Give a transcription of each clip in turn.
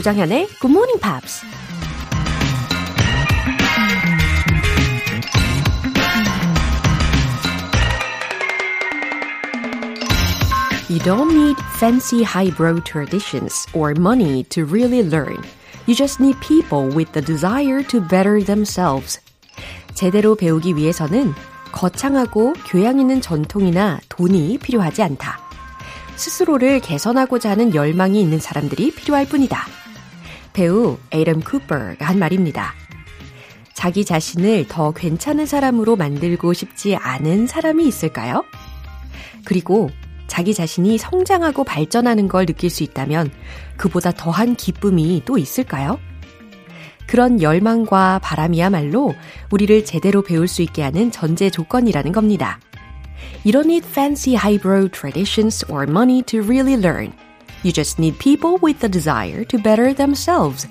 조정현의 Good Morning Pops. You don't need fancy highbrow traditions or money to really learn. You just need people with the desire to better themselves. 제대로 배우기 위해서는 거창하고 교양 있는 전통이나 돈이 필요하지 않다. 스스로를 개선하고자 하는 열망이 있는 사람들이 필요할 뿐이다. 배우 에이럼 쿠퍼가 한 말입니다. 자기 자신을 더 괜찮은 사람으로 만들고 싶지 않은 사람이 있을까요? 그리고 자기 자신이 성장하고 발전하는 걸 느낄 수 있다면 그보다 더한 기쁨이 또 있을까요? 그런 열망과 바람이야말로 우리를 제대로 배울 수 있게 하는 전제 조건이라는 겁니다. You don't need fancy highbrow traditions or money to really learn. You just need people with the desire to better themselves.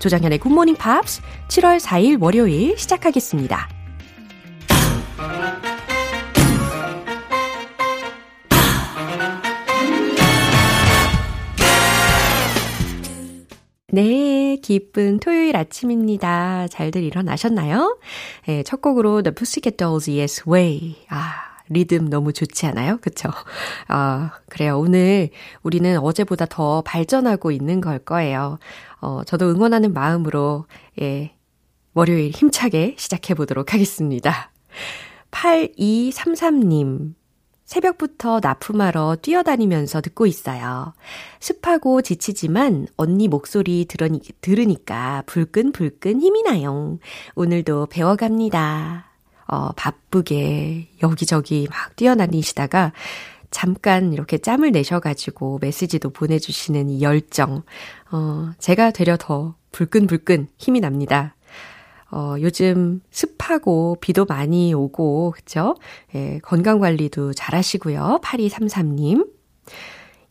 조장현의 Good Morning Pops 7월 4일 월요일 시작하겠습니다. 네, 기쁜 토요일 아침입니다. 잘들 일어나셨나요? 네, 첫 곡으로 The Pussycat Dolls의 Yes Way. 아, 리듬 너무 좋지 않아요? 그쵸? 아, 그래요. 오늘 우리는 어제보다 더 발전하고 있는 걸 거예요. 어, 저도 응원하는 마음으로, 예, 월요일 힘차게 시작해 보도록 하겠습니다. 8233님. 새벽부터 납품하러 뛰어다니면서 듣고 있어요. 습하고 지치지만 언니 목소리 들으니, 들으니까 불끈불끈 힘이 나요. 오늘도 배워갑니다. 어, 바쁘게 여기저기 막 뛰어다니시다가 잠깐 이렇게 짬을 내셔가지고 메시지도 보내주시는 이 열정. 어, 제가 되려 더 불끈불끈 힘이 납니다. 어, 요즘 습하고 비도 많이 오고, 그쵸? 예, 건강 관리도 잘 하시고요. 8233님.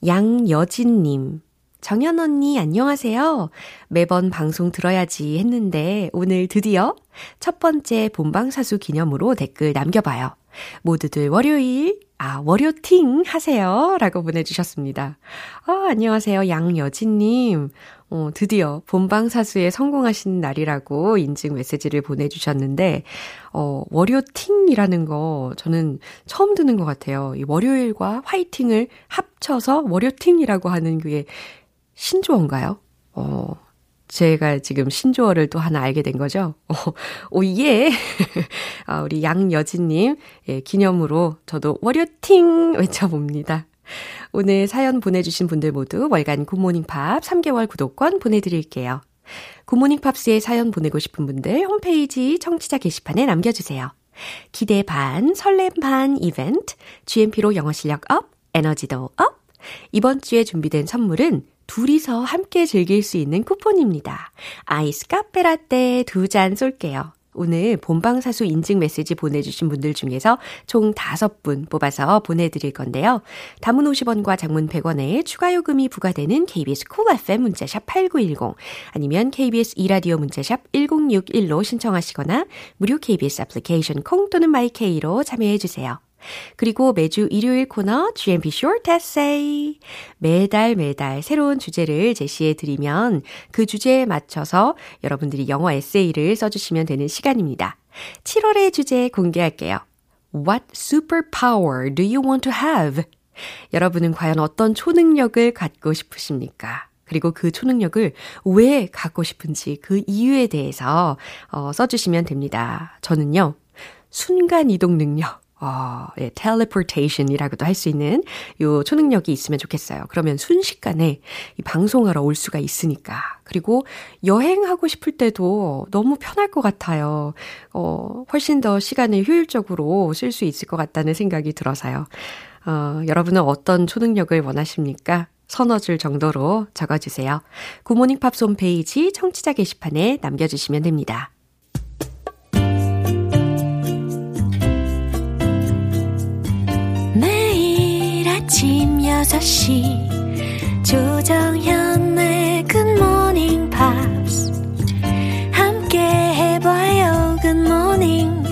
양여진님. 정연 언니, 안녕하세요. 매번 방송 들어야지 했는데, 오늘 드디어 첫 번째 본방사수 기념으로 댓글 남겨봐요. 모두들 월요일, 아, 월요팅 하세요. 라고 보내주셨습니다. 아, 안녕하세요. 양여진님. 어, 드디어 본방사수에 성공하신 날이라고 인증 메시지를 보내주셨는데, 어, 월요팅이라는 거 저는 처음 듣는 것 같아요. 이 월요일과 화이팅을 합쳐서 월요팅이라고 하는 게 신조어인가요? 어, 제가 지금 신조어를 또 하나 알게 된 거죠. 어, 오, 예. 아, 우리 양여진님, 예, 기념으로 저도 월요팅 외쳐봅니다. 오늘 사연 보내주신 분들 모두 월간 굿모닝 팝 3개월 구독권 보내드릴게요. 굿모닝 팝스에 사연 보내고 싶은 분들 홈페이지 청취자 게시판에 남겨주세요. 기대 반, 설렘 반 이벤트, GMP로 영어 실력 up, 에너지도 up. 이번 주에 준비된 선물은 둘이서 함께 즐길 수 있는 쿠폰입니다. 아이스 카페라떼 두 잔 쏠게요. 오늘 본방사수 인증 메시지 보내주신 분들 중에서 총 5분 뽑아서 보내드릴 건데요. 단문 50원과 장문 100원에 추가 요금이 부과되는 KBS Cool FM 문자샵 8910 아니면 KBS 2라디오 문자샵 1061로 신청하시거나 무료 KBS 애플리케이션 콩 또는 마이케이로 참여해주세요. 그리고 매주 일요일 코너 GMP Short Essay. 매달 매달 새로운 주제를 제시해 드리면 그 주제에 맞춰서 여러분들이 영어 에세이를 써주시면 되는 시간입니다. 7월의 주제 공개할게요. What superpower do you want to have? 여러분은 과연 어떤 초능력을 갖고 싶으십니까? 그리고 그 초능력을 왜 갖고 싶은지 그 이유에 대해서 어, 써주시면 됩니다. 저는요, 순간 이동 능력. 어, 예, teleportation이라고도 할 수 있는 요 초능력이 있으면 좋겠어요. 그러면 순식간에 이 방송하러 올 수가 있으니까. 그리고 여행하고 싶을 때도 너무 편할 것 같아요. 어, 훨씬 더 시간을 효율적으로 쓸 수 있을 것 같다는 생각이 들어서요. 어, 여러분은 어떤 초능력을 원하십니까? 서너 줄 정도로 적어주세요. 굿모닝 팝스 홈페이지 청취자 게시판에 남겨주시면 됩니다. 아침 6시 조정현의 굿모닝 팝스 함께 해봐요 굿모닝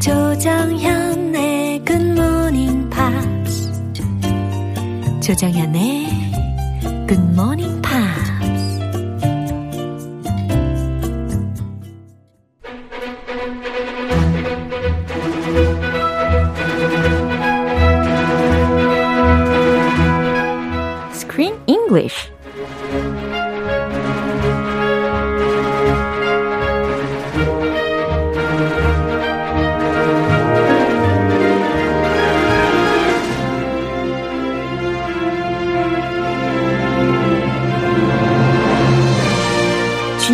조정현의 굿모닝 팝스 조정현의 굿모닝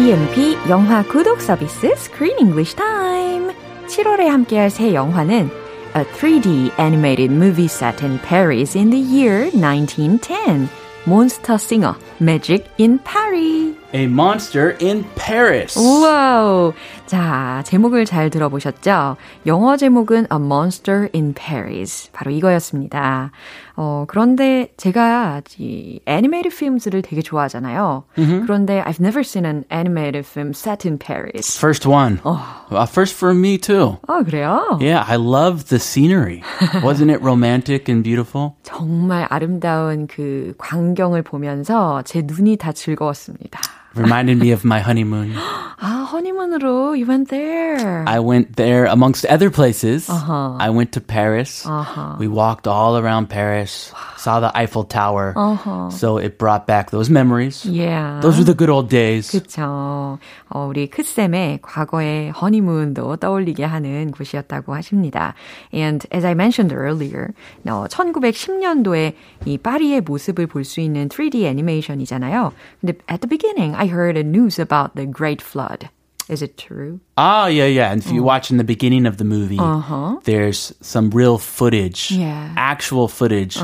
GMP 영화 구독 서비스 Screen English Time. 7월에 함께할 새 영화는 A 3D animated movie set in Paris in the year 1910. Monster Singer, Magic in Paris. A monster in Paris. 와우. 자, 제목을 잘 들어보셨죠? 영어 제목은 A Monster in Paris. 바로 이거였습니다. 어, 그런데 제가 이 animated films를 되게 좋아하잖아요. 그런데 I've never seen an animated film set in Paris. First one. Uh, first for me too. 아, 그래요? Yeah, I love the scenery. Wasn't it romantic and beautiful? 정말 아름다운 그 광경을 보면서 제 눈이 다 즐거웠습니다. reminded me of my honeymoon. Ah, honeymoon으로 you went there. I went there amongst other places. Uh-huh. I went to Paris. Uh-huh. We walked all around Paris. Wow saw the Eiffel Tower. Uh-huh. So it brought back those memories. yeah. Those were the good old days. 그쵸. 어, 우리 크쌤의 과거의 허니문도 떠올리게 하는 곳이었다고 하십니다. And as I mentioned earlier, 어, 1910년도에 이 파리의 모습을 볼 수 있는 3D 애니메이션이잖아요. 근데 at the beginning, I heard a news about the Great Flood. Is it true? Ah, yeah, yeah. And if you watch in the beginning of the movie, Uh-huh. there's some real footage, Yeah. actual footage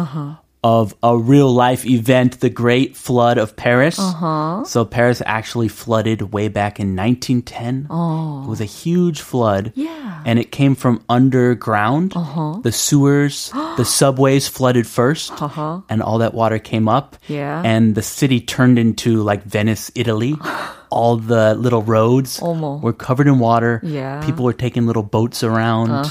of a real life event, the Great Flood of Paris. So Paris actually flooded way back in 1910. Oh. It was a huge flood. Yeah. And it came from underground. Uh-huh. The sewers, the subways flooded 1st uh-huh. And all that water came up. Yeah. And the city turned into like Venice, Italy. all the little roads 어머. were covered in water. Yeah. People were taking little boats around.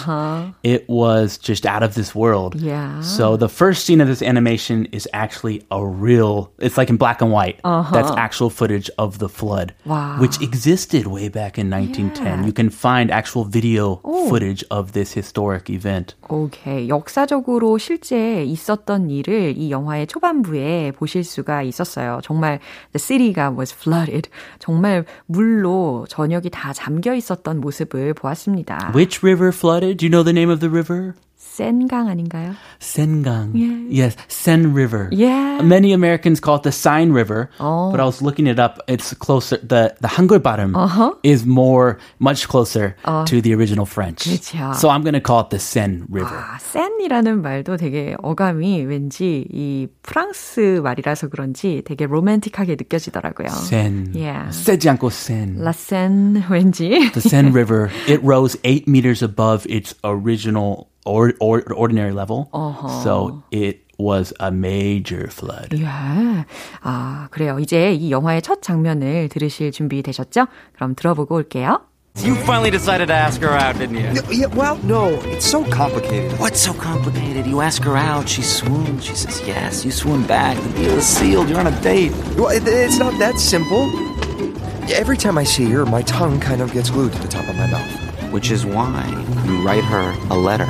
It was just out of this world. Yeah. So the first scene of this animation is actually a real, it's like in black and white. That's actual footage of the flood, Wow. which existed way back in 1910. You can find actual video footage of this historic event. 오케이. 역사적으로 실제 있었던 일을 이 영화의 초반부에 보실 수가 있었어요. 정말 the city가 was flooded. 정말 물로 전역이 다 잠겨 있었던 모습을 보았습니다. Which river flooded? Do you know the name of the river? 센강 아닌가요? Sengang. Yeah. Yes, Sen River. Yeah. Many Americans call it the Seine River, Oh. but I was looking it up. It's closer. The the Hangulbaram Uh-huh. is more, much closer to the original French. 그쵸. So I'm going to call it the Seine River. 아, 센이라는 말도 되게 어감이 왠지 이 프랑스 말이라서 그런지 되게 로맨틱하게 느껴지더라고요. Seine. Yeah. 세지 않고 Seine. 라센 왠지 The Seine River. It rose eight meters above its original or, or ordinary level. Uh-huh. So it was a major flood. 예. 아, 그래요. 이제 이 영화의 첫 장면을 들으실 준비 되셨죠? 그럼 들어보고 올게요. You finally decided to ask her out, didn't you? No, yeah, well, no, it's so complicated. What's so complicated? You ask her out, she swoons, she says yes, you swoon back, the deal is sealed, you're on a date. Well, it, it's not that simple. Every time I see her, my tongue kind of gets glued to the top of my mouth. Which is why you write her a letter.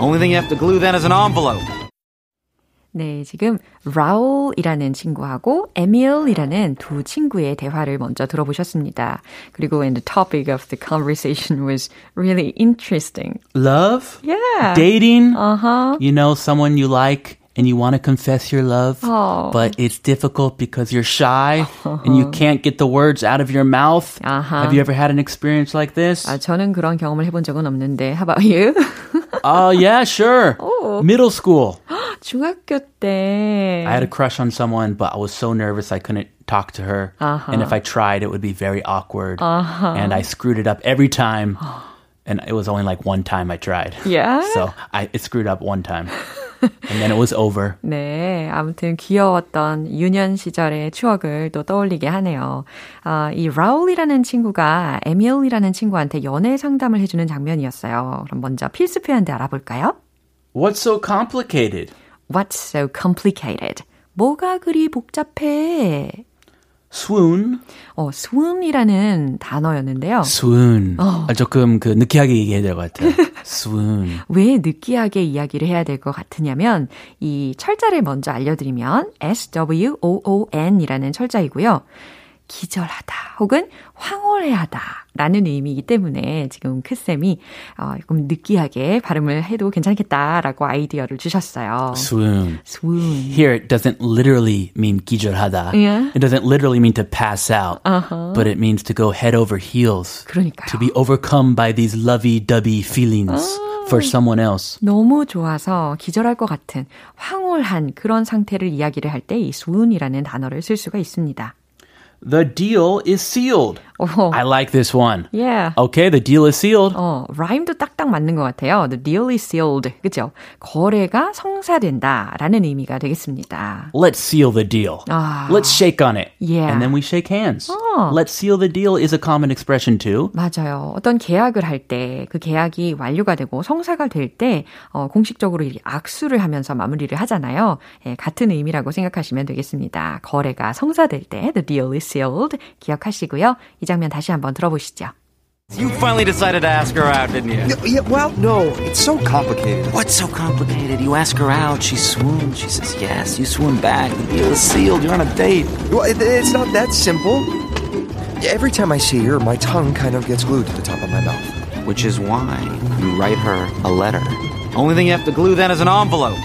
Only thing you have to glue then is an envelope. 네, 지금 라울이라는 친구하고 에밀이라는 두 친구의 대화를 먼저 들어보셨습니다. 그리고 and the topic of the conversation was really interesting. Love? Yeah. Dating? Uh-huh. You know, someone you like and you want to confess your love, Oh. but it's difficult because you're shy and you can't get the words out of your mouth. Uh-huh. Have you ever had an experience like this? 아, 저는 그런 경험을 해본 적은 없는데, how about you? Oh, yeah, sure. Middle school. 중학교 때. I had a crush on someone, but I was so nervous I couldn't talk to her. And if I tried, it would be very awkward. And I screwed it up every time. And it was only like one time I tried. Yeah? So I it screwed up one time. And then it was over. 네, 아무튼 귀여웠던 유년 시절의 추억을 또 떠올리게 하네요. 아, 이 라울이라는 친구가 에밀이라는 친구한테 연애 상담을 해주는 장면이었어요. 그럼 먼저 필수 표현들 알아볼까요? What's so complicated? What's so complicated? 뭐가 그리 복잡해? Swoon. 어, swoon이라는 단어였는데요. swoon. 어. 조금 그 느끼하게 얘기해야 될 것 같아요. swoon. 왜 느끼하게 이야기를 해야 될 것 같으냐면 이 철자를 먼저 알려드리면 S-W-O-O-N이라는 철자이고요. 기절하다 혹은 황홀해하다 라는 의미이기 때문에 지금 크쌤이 어, 조금 느끼하게 발음을 해도 괜찮겠다라고 아이디어를 주셨어요. swoon. swoon. Here it doesn't literally mean 기절하다. Yeah. It doesn't literally mean to pass out. Uh-huh. But it means to go head over heels. 그러니까요. To be overcome by these lovey-dovey feelings. for someone else. 너무 좋아서 기절할 것 같은 황홀한 그런 상태를 이야기를 할 때 이 swoon이라는 단어를 쓸 수가 있습니다. The deal is sealed. Oh. I like this one. Yeah. Okay, the deal is sealed. 어, 라임도 딱딱 맞는 것 같아요. The deal is sealed. 그죠? 거래가 성사된다 라는 의미가 되겠습니다. Let's seal the deal. 아. Let's shake on it. Yeah. And then we shake hands. 어. Let's seal the deal is a common expression too. 맞아요. 어떤 계약을 할 때 그 계약이 완료가 되고 성사가 될 때 어, 공식적으로 악수를 하면서 마무리를 하잖아요. 예, 같은 의미라고 생각하시면 되겠습니다. 거래가 성사될 때 the deal is sealed 기억하시고요. 이 장면 다시 한번 들어보시죠. You finally decided to ask her out, didn't you? Yeah, well, no, it's so complicated. What's so complicated? You ask her out, she swoons, she says yes, you swoon back, the deal is sealed, you're on a date. Well, it, it's not that simple. Every time I see her, my tongue kind of gets glued to the top of my mouth. Which is why you write her a letter. Only thing you have to glue then is an envelope.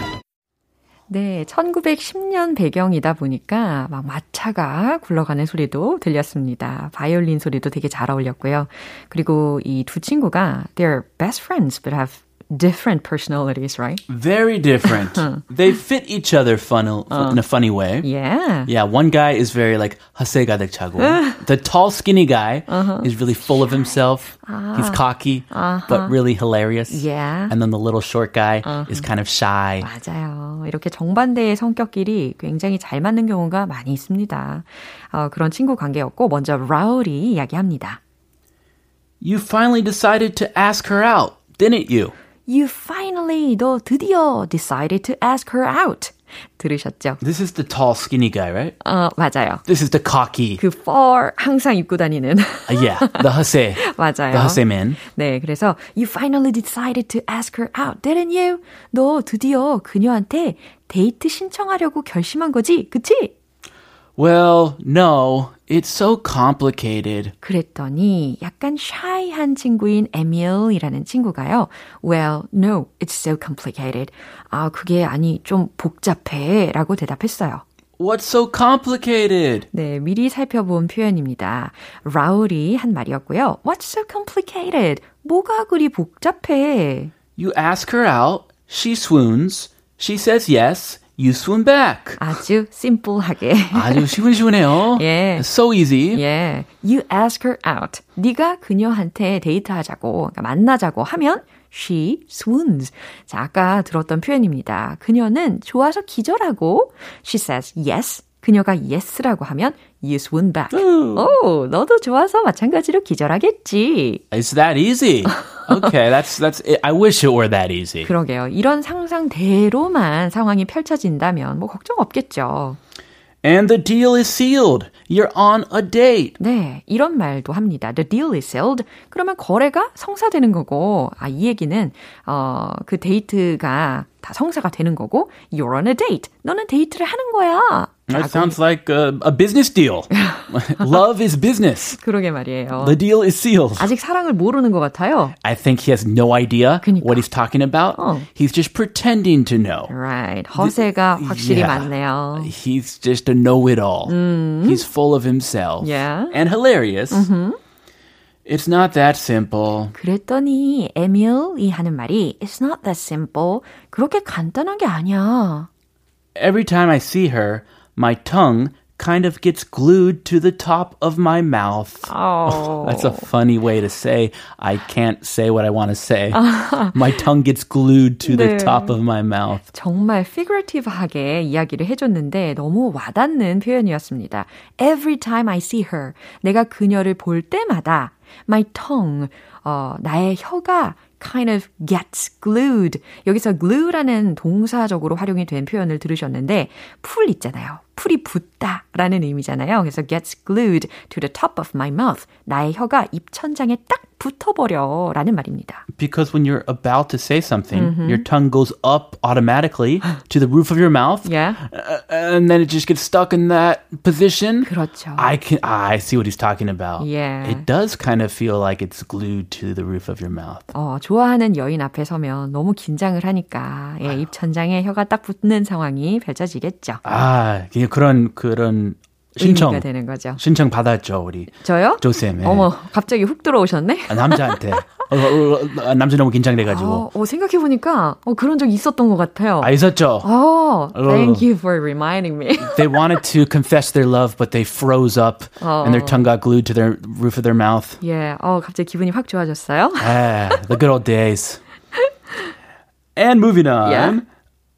네, 1910년 배경이다 보니까 막 마차가 굴러가는 소리도 들렸습니다. 바이올린 소리도 되게 잘 어울렸고요. 그리고 이 두 친구가 they're best friends but have different personalities, right? Very different. they fit each other fun, in a funny way. Yeah. Yeah, one guy is very like hase 가득 차고. the tall, skinny guy is really full of himself. He's cocky, but really hilarious. Yeah. And then the little short guy is kind of shy. 맞아요. 이렇게 정반대의 성격끼리 굉장히 잘 맞는 경우가 많이 있습니다. 어, 그런 친구 관계였고 먼저 라울이 이야기합니다. You finally decided to ask her out, didn't you? You finally, 너 드디어 decided to ask her out. 들으셨죠? This is the tall, skinny guy, right? 어, 맞아요. This is the cocky. 그 fur 항상 입고 다니는. Uh, yeah, the hase. 맞아요. The hase man. 네, 그래서 you finally decided to ask her out, didn't you? 너 드디어 그녀한테 데이트 신청하려고 결심한 거지, 그치? Well, no, it's so complicated. 그랬더니 약간 shy한 친구인 에밀이라는 친구가요. Well, no, it's so complicated. 아, 그게 아니 좀 복잡해 라고 대답했어요. What's so complicated? 네, 미리 살펴본 표현입니다. 라울이 한 말이었고요. What's so complicated? 뭐가 그리 복잡해? You ask her out, she swoons, she says yes, You swoon back. 아주 심플하게. 아주 시원시원해요. 예. So easy. 예. You ask her out. 네가 그녀한테 데이트하자고, 그러니까 만나자고 하면 she swoons. 자, 아까 들었던 표현입니다. 그녀는 좋아서 기절하고 she says yes. 그녀가 yes라고 하면 you swoon back. 오, 너도 좋아서 마찬가지로 기절하겠지. It's that easy. Okay, that's that's it. I wish it were that easy. 그러게요. 이런 상상대로만 상황이 펼쳐진다면 뭐 걱정 없겠죠. And the deal is sealed. You're on a date. 네, 이런 말도 합니다. The deal is sealed. 그러면 거래가 성사되는 거고, 아, 이 얘기는, 어, 그 데이트가 다 성사가 되는 거고, you're on a date. 너는 데이트를 하는 거야. That sounds like a, a business deal. Love is business. 그러게 말이에요. The deal is sealed. 아직 사랑을 모르는 것 같아요. I think he has no idea 그러니까. what he's talking about. 어. He's just pretending to know. Right. 허세가 확실히 Yeah. 많네요. He's just a know-it-all. He's full of himself. Yeah. And hilarious. It's not that simple. 그랬더니 에밀이 하는 말이 It's not that simple. 그렇게 간단한 게 아니야. Every time I see her, my tongue kind of gets glued to the top of my mouth. Oh. That's a funny way to say I can't say what I want to say. my tongue gets glued to the 네. top of my mouth. 정말 figurative하게 이야기를 해줬는데 너무 와닿는 표현이었습니다. Every time I see her, 내가 그녀를 볼 때마다 my tongue, 어, 나의 혀가 kind of gets glued. 여기서 glue라는 동사적으로 활용이 된 표현을 들으셨는데 풀 있잖아요. 풀이 붙다 라는 의미잖아요. 그래서 gets glued to the top of my mouth. 나의 혀가 입천장에 딱 붙어버려 라는 말입니다. Because when you're about to say something, mm-hmm. your tongue goes up automatically to the roof of your mouth. Yeah. Uh, and then it just gets stuck in that position. 그렇죠. I can I see what he's talking about. Yeah. It does kind of feel like it's glued to the roof of your mouth. 어, 좋아하는 여인 앞에 서면 너무 긴장을 하니까 예, 입천장에 혀가 딱 붙는 상황이 펼쳐지겠죠. 아, 그런 그런 신청 되는 거죠. 신청 받았죠 우리. 저요? 조쌤. 어머 갑자기 훅 들어오셨네. 아, 남자한테. 어, 어, 어, 남자 너무 긴장돼가지고. 어, 생각해 보니까 어, 그런 적 있었던 것 같아요. 아 있었죠. 어, thank you for reminding me. they wanted to confess their love, but they froze up and their tongue got glued to their roof of their mouth. 예, 어 갑자기 기분이 확 좋아졌어요. ah, the good old days. And moving on. Yeah.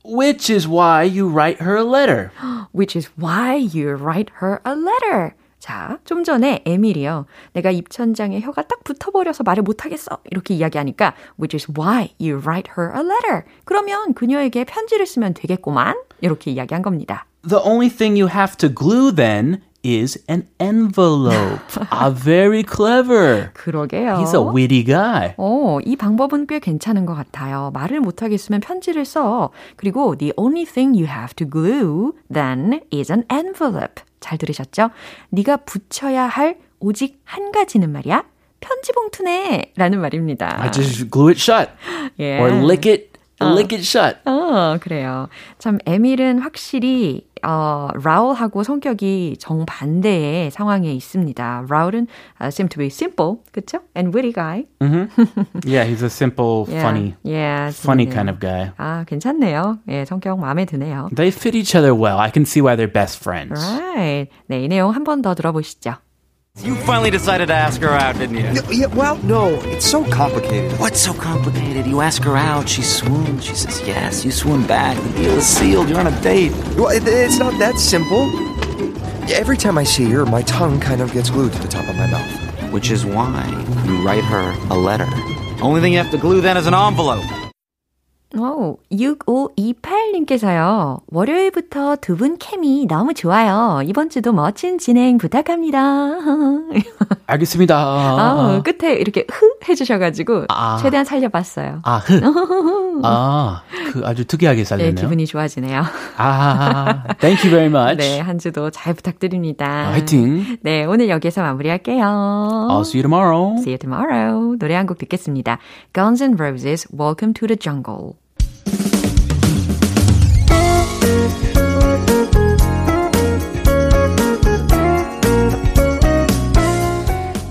Which is why you write her a letter. Which is why you write her a letter. 자, 좀 전에 에밀이요. 내가 입천장에 혀가 딱 붙어버려서 말을 못하겠어. 이렇게 이야기하니까 which is why you write her a letter. 그러면 그녀에게 편지를 쓰면 되겠구만. 이렇게 이야기한 겁니다. The only thing you have to glue then is an envelope. ah, very clever. 그러게요. He's a witty guy. 어, 이 방법은 꽤 괜찮은 것 같아요. 말을 못하겠으면 편지를 써. 그리고 the only thing you have to glue then is an envelope. 잘 들으셨죠? 네가 붙여야 할 오직 한 가지는 말이야. 편지 봉투네 라는 말입니다. I just glue it shut. Yeah. Or lick it, lick it shut. 어, 그래요. 참, 에밀은 확실히, 어, 라울하고 성격이 정반대의 상황에 있습니다. 라울은 uh, seem to be simple, 그쵸? And witty guy. Mm-hmm. Yeah, he's a simple, Yeah. funny, Yeah, funny kind of guy. 아, 괜찮네요. 예, 성격 마음에 드네요. They fit each other well. I can see why they're best friends. Right. 네, 이 내용 한 번 더 들어보시죠. You finally decided to ask her out, didn't you? Yeah, well, no, it's so complicated. What's so complicated? You ask her out, she swoons, she says yes, you swoon back, the deal is sealed, you're on a date. Well, it, it's not that simple. Every time I see her, my tongue kind of gets glued to the top of my mouth. Which is why you write her a letter. Only thing you have to glue then is an envelope. 오, 6528님께서요. 월요일부터 두 분 케미 너무 좋아요. 이번 주도 멋진 진행 부탁합니다. 알겠습니다. 아, 끝에 이렇게 흐 해주셔가지고 아. 최대한 살려봤어요. 아, 흐. 아, 그 아주 특이하게 네, 살렸네요. 기분이 좋아지네요. 아, thank you very much. 네, 한 주도 잘 부탁드립니다. 화이팅. 네, 오늘 여기서 마무리할게요. I'll see you tomorrow. See you tomorrow. 노래 한 곡 듣겠습니다. Guns N' Roses, Welcome to the Jungle.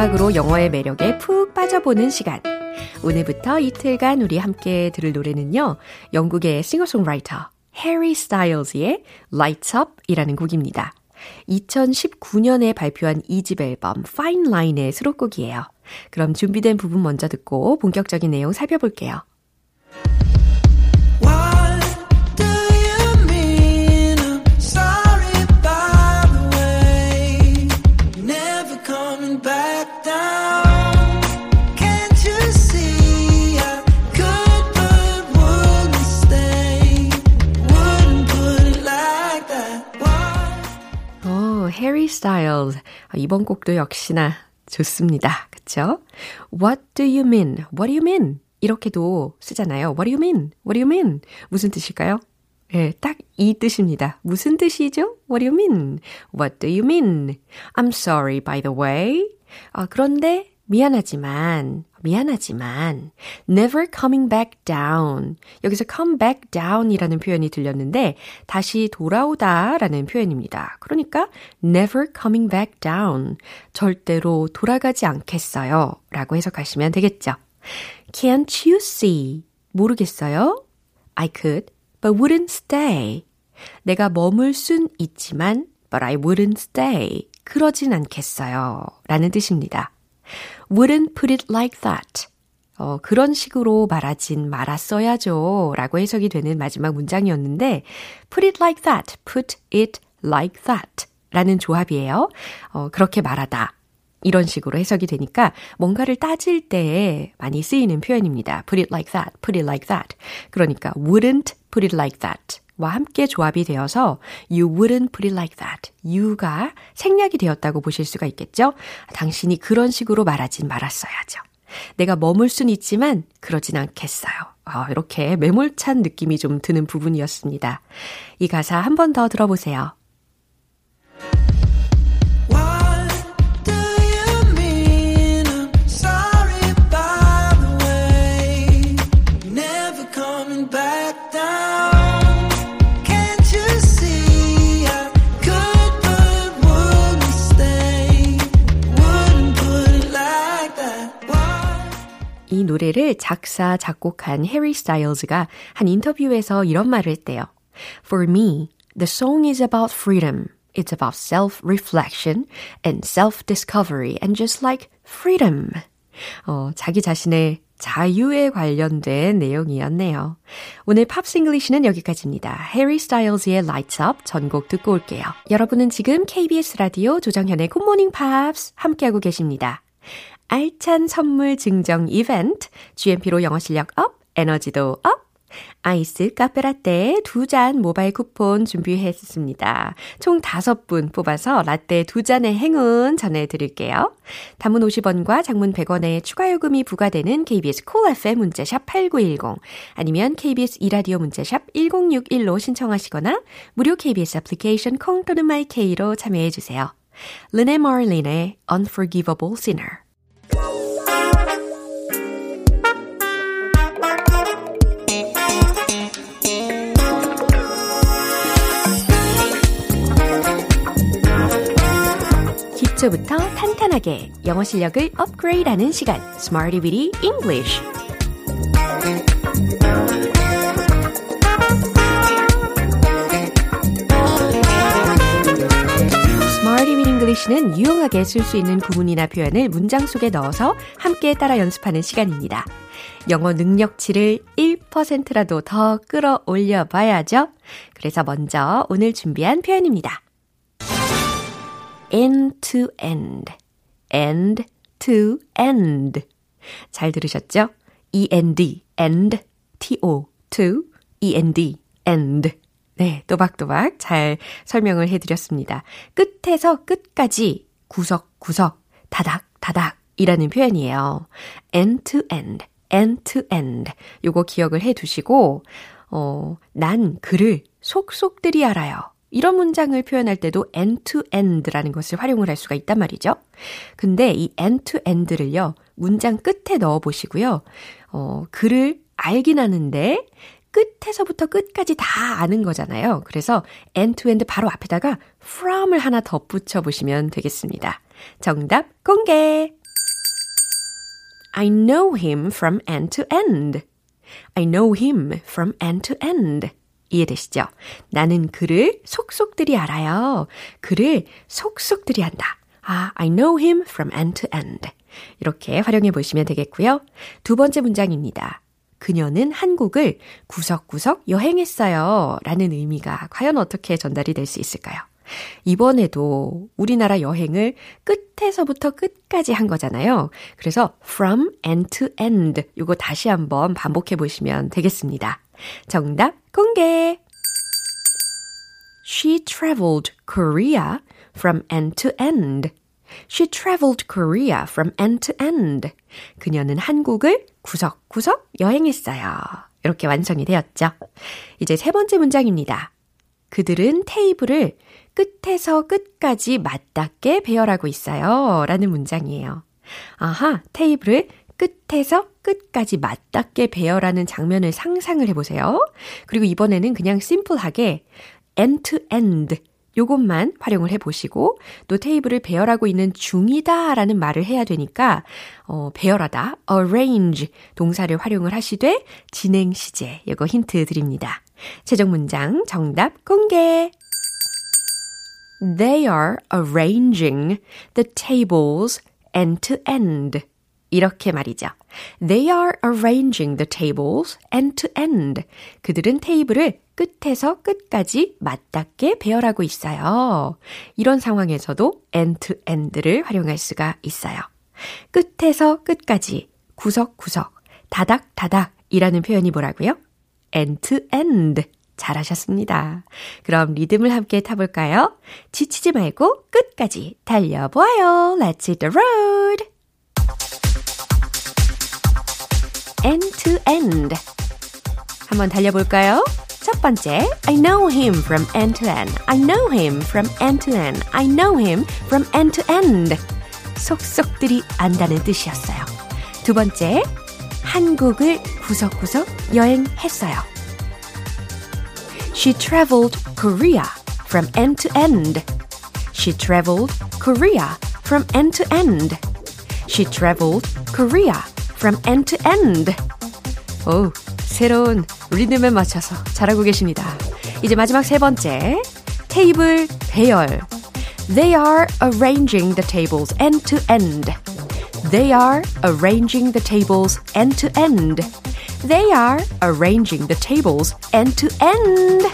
음악으로 영어의 매력에 푹 빠져보는 시간. 오늘부터 이틀간 우리 함께 들을 노래는요. 영국의 싱어송라이터 해리 스타일즈의 Lights Up 이라는 곡입니다. 2019년에 발표한 2집 앨범 Fine Line의 수록곡이에요. 그럼 준비된 부분 먼저 듣고 본격적인 내용 살펴볼게요. 아, 이번 곡도 역시나 좋습니다. 그쵸? What do you mean? What do you mean? 이렇게도 쓰잖아요. What do you mean? What do you mean? 무슨 뜻일까요? 예, 딱 이 뜻입니다. 무슨 뜻이죠? What do you mean? What do you mean? I'm sorry, by the way. 아, 그런데 미안하지만 미안하지만 never coming back down. 여기서 come back down 이라는 표현이 들렸는데 다시 돌아오다 라는 표현입니다. 그러니까 never coming back down. 절대로 돌아가지 않겠어요. 라고 해석하시면 되겠죠. Can't you see? 모르겠어요? I could, but wouldn't stay. 내가 머물 순 있지만, but I wouldn't stay. 그러진 않겠어요. 라는 뜻입니다. Wouldn't put it like that. 어, 그런 식으로 말하진 말았어야죠. 라고 해석이 되는 마지막 문장이었는데, put it like that, put it like that. 라는 조합이에요. 어, 그렇게 말하다. 이런 식으로 해석이 되니까 뭔가를 따질 때 많이 쓰이는 표현입니다. put it like that, put it like that. 그러니까 wouldn't put it like that. 와 함께 조합이 되어서 you wouldn't put it like that. you가 생략이 되었다고 보실 수가 있겠죠? 당신이 그런 식으로 말하진 말았어야죠. 내가 머물 순 있지만 그러진 않겠어요. 어, 이렇게 매몰찬 느낌이 좀 드는 부분이었습니다. 이 가사 한 번 더 들어보세요. 노래를 작사, 작곡한 해리 스타일즈가 한 인터뷰에서 이런 말을 했대요. For me, the song is about freedom. It's about self-reflection and self-discovery and just like freedom. 어, 자기 자신의 자유에 관련된 내용이었네요. 오늘 Pops English는 여기까지입니다. 해리 스타일즈의 Lights Up 전곡 듣고 올게요. 여러분은 지금 KBS 라디오 조정현의 굿모닝 팝스 함께하고 계십니다. 알찬 선물 증정 이벤트, GMP로 영어 실력 up, 에너지도 up, 아이스 카페라떼 두 잔 모바일 쿠폰 준비했습니다. 총 다섯 분 뽑아서 라떼 두 잔의 행운 전해드릴게요. 단문 50원과 장문 100원의 추가 요금이 부과되는 KBS Cool FM 문자샵 8910 아니면 KBS 2라디오 문자샵 1061로 신청하시거나 무료 KBS 애플리케이션 콩 또는 my K로 참여해주세요. 르네 머린의 Unforgivable Sinner 기초부터 탄탄하게 영어 실력을 업그레이드하는 시간. Weedy English English는 유용하게 쓸 수 있는 구문이나 표현을 문장 속에 넣어서 함께 따라 연습하는 시간입니다. 영어 능력치를 1%라도 더 끌어올려 봐야죠. 그래서 먼저 오늘 준비한 표현입니다. end to end, end to end. 잘 들으셨죠? end, end, to, to, end, end. 네, 또박또박 잘 설명을 해드렸습니다. 끝에서 끝까지 구석구석, 다닥다닥 이라는 표현이에요. end to end, end to end. 요거 기억을 해 두시고, 어, 난 그를 속속들이 알아요. 이런 문장을 표현할 때도 end-to-end라는 것을 활용을 할 수가 있단 말이죠. 근데 이 end-to-end를요, 문장 끝에 넣어 보시고요. 어, 글을 알긴 하는데, 끝에서부터 끝까지 다 아는 거잖아요. 그래서 end-to-end 바로 앞에다가 from을 하나 덧붙여 보시면 되겠습니다. 정답 공개! I know him from end to end. I know him from end to end. 이해되시죠? 나는 그를 속속들이 알아요. 그를 속속들이 한다. 아, I know him from end to end. 이렇게 활용해 보시면 되겠고요. 두 번째 문장입니다. 그녀는 한국을 구석구석 여행했어요. 라는 의미가 과연 어떻게 전달이 될 수 있을까요? 이번에도 우리나라 여행을 끝에서부터 끝까지 한 거잖아요. 그래서 from end to end 이거 다시 한번 반복해 보시면 되겠습니다. 정답 공개! She traveled Korea from end to end. She traveled Korea from end to end. 그녀는 한국을 구석구석 여행했어요. 이렇게 완성이 되었죠. 이제 세 번째 문장입니다. 그들은 테이블을 끝에서 끝까지 맞닿게 배열하고 있어요. 라는 문장이에요. 아하, 테이블을 끝에서 끝까지 맞닿게 배열하는 장면을 상상을 해보세요. 그리고 이번에는 그냥 심플하게 end to end 요것만 활용을 해보시고 또 테이블을 배열하고 있는 중이다 라는 말을 해야 되니까 어, 배열하다, arrange 동사를 활용을 하시되 진행 시제 이거 힌트 드립니다. 최종 문장 정답 공개! They are arranging the tables end to end. 이렇게 말이죠. They are arranging the tables end to end. 그들은 테이블을 끝에서 끝까지 맞닿게 배열하고 있어요. 이런 상황에서도 end to end를 활용할 수가 있어요. 끝에서 끝까지, 구석구석, 다닥다닥 이라는 표현이 뭐라고요? end to end. 잘하셨습니다. 그럼 리듬을 함께 타볼까요? 지치지 말고 끝까지 달려보아요. Let's hit the road. end to end. 한번 달려볼까요? 첫 번째, I know him from end to end. I know him from end to end. I know him from end to end. 속속들이 안다는 뜻이었어요. 두 번째, 한국을 구석구석 여행했어요. She traveled Korea from end to end. She traveled Korea from end to end. She traveled Korea from end to end. 오, 새로운 리듬에 맞춰서 잘하고 계십니다. 이제 마지막 세 번째. 테이블 배열. They are arranging the tables end to end. They are arranging the tables end to end. They are arranging the tables end to end.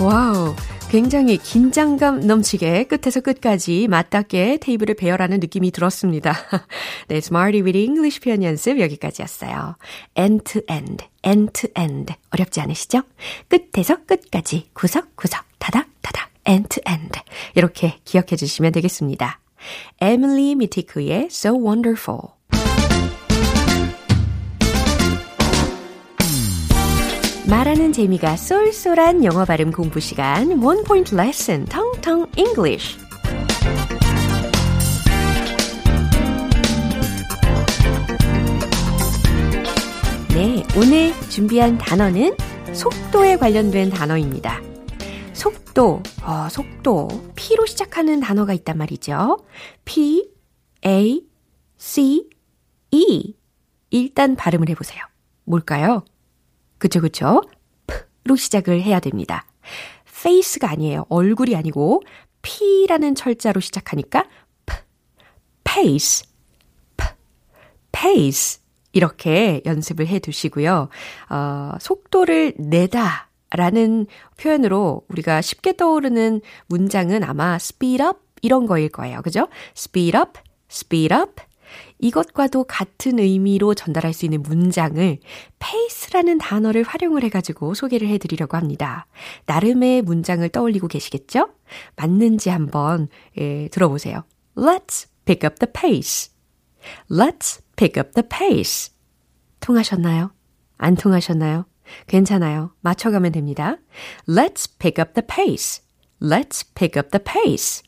와우. 굉장히 긴장감 넘치게 끝에서 끝까지 맞닿게 테이블을 배열하는 느낌이 들었습니다. 네, Smarty with English 표현 연습 여기까지였어요. end to end, end to end. 어렵지 않으시죠? 끝에서 끝까지, 구석구석, 다닥 다닥, end to end. 이렇게 기억해 주시면 되겠습니다. 에밀리 미티크의 So Wonderful. 말하는 재미가 쏠쏠한 영어 발음 공부 시간 원 포인트 레슨 텅텅 English. 네, 오늘 준비한 단어는 속도에 관련된 단어입니다. 속도, 어, 속도, P로 시작하는 단어가 있단 말이죠. P, A, C, E. 일단 발음을 해보세요. 뭘까요? 그쵸, 그쵸? p로 시작을 해야 됩니다. face가 아니에요. 얼굴이 아니고 p라는 철자로 시작하니까 p, pace, p, pace 이렇게 연습을 해 두시고요. 어, 속도를 내다 라는 표현으로 우리가 쉽게 떠오르는 문장은 아마 speed up 이런 거일 거예요. 그죠? speed up, speed up, 이것과도 같은 의미로 전달할 수 있는 문장을 pace라는 단어를 활용을 해가지고 소개를 해드리려고 합니다. 나름의 문장을 떠올리고 계시겠죠? 맞는지 한번 예, 들어보세요. Let's pick up the pace. Let's pick up the pace. 통하셨나요? 안 통하셨나요? 괜찮아요. 맞춰가면 됩니다. Let's pick up the pace. Let's pick up the pace.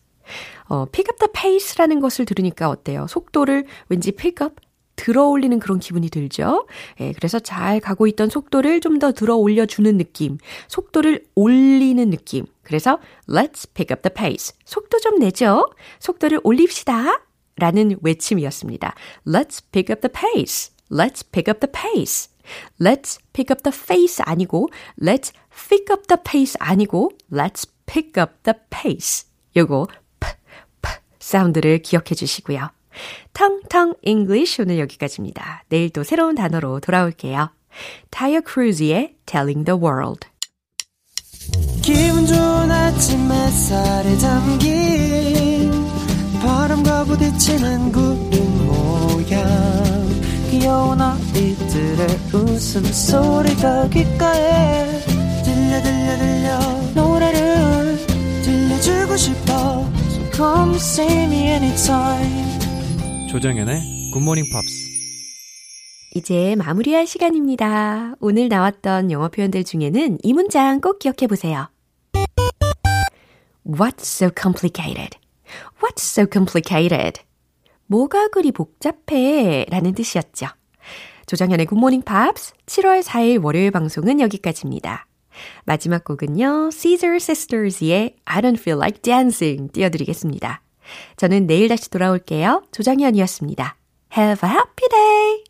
어, pick up the pace라는 것을 들으니까 어때요? 속도를 왠지 pick up 들어 올리는 그런 기분이 들죠? 예, 그래서 잘 가고 있던 속도를 좀 더 들어 올려주는 느낌, 속도를 올리는 느낌. 그래서 let's pick up the pace. 속도 좀 내죠? 속도를 올립시다. 라는 외침이었습니다. Let's pick up the pace. Let's pick up the pace. Let's pick up the face 아니고 Let's pick up the pace 아니고 Let's pick up the pace. 요거 사운드를 기억해 주시고요. 텅텅 English 오늘 여기까지입니다. 내일 또 새로운 단어로 돌아올게요. 타이어 크루즈의 Telling the World. 기분 좋은 아침 햇살에 담긴 바람과 부딪히는 구름 모양 귀여운 아이들의 웃음소리가 귓가에 들려 들려 들려 노래를 들려주고 싶어 come see me anytime 조정연의 굿모닝 팝스 이제 마무리할 시간입니다. 오늘 나왔던 영어 표현들 중에는 이 문장 꼭 기억해 보세요. What's so complicated? What's so complicated? 뭐가 그리 복잡해? 라는 뜻이었죠. 조정현의 굿모닝 팝스 7월 4일 월요일 방송은 여기까지입니다. 마지막 곡은요, Caesar Sisters의 I don't feel like dancing 띄워드리겠습니다. 저는 내일 다시 돌아올게요. 조정현이었습니다. Have a happy day!